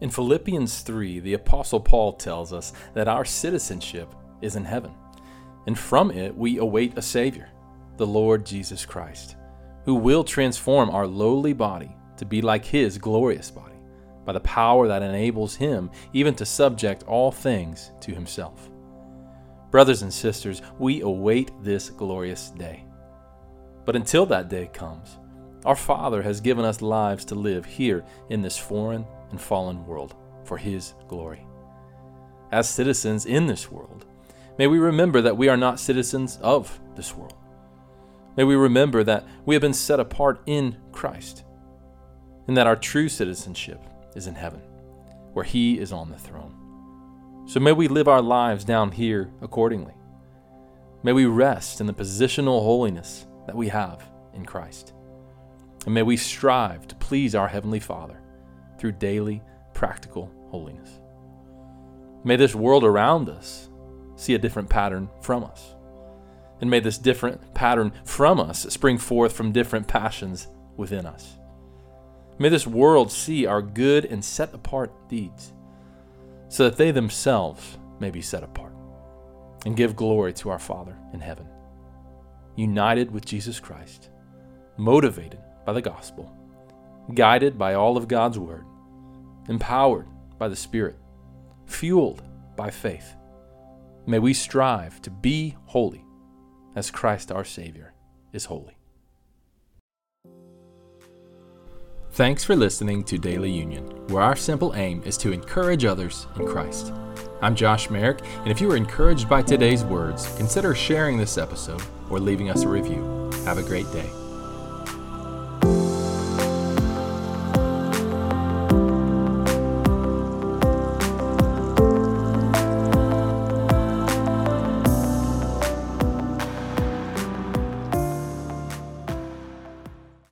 In Philippians 3, the Apostle Paul tells us that our citizenship is in heaven, and from it we await a Savior, the Lord Jesus Christ, who will transform our lowly body to be like His glorious body by the power that enables Him even to subject all things to Himself. Brothers and sisters, we await this glorious day. But until that day comes, our Father has given us lives to live here in this foreign and fallen world for His glory. As citizens in this world, may we remember that we are not citizens of this world. May we remember that we have been set apart in Christ, and that our true citizenship is in heaven, where He is on the throne. So may we live our lives down here accordingly. May we rest in the positional holiness that we have in Christ. And may we strive to please our Heavenly Father through daily practical holiness. May this world around us see a different pattern from us. And may this different pattern from us spring forth from different passions within us. May this world see our good and set apart deeds, so that they themselves may be set apart and give glory to our Father in heaven. United with Jesus Christ, motivated by the gospel, guided by all of God's word, empowered by the Spirit, fueled by faith. May we strive to be holy as Christ our Savior is holy. Thanks for listening to Daily Union, where our simple aim is to encourage others in Christ. I'm Josh Merrick, and if you were encouraged by today's words, consider sharing this episode or leaving us a review. Have a great day.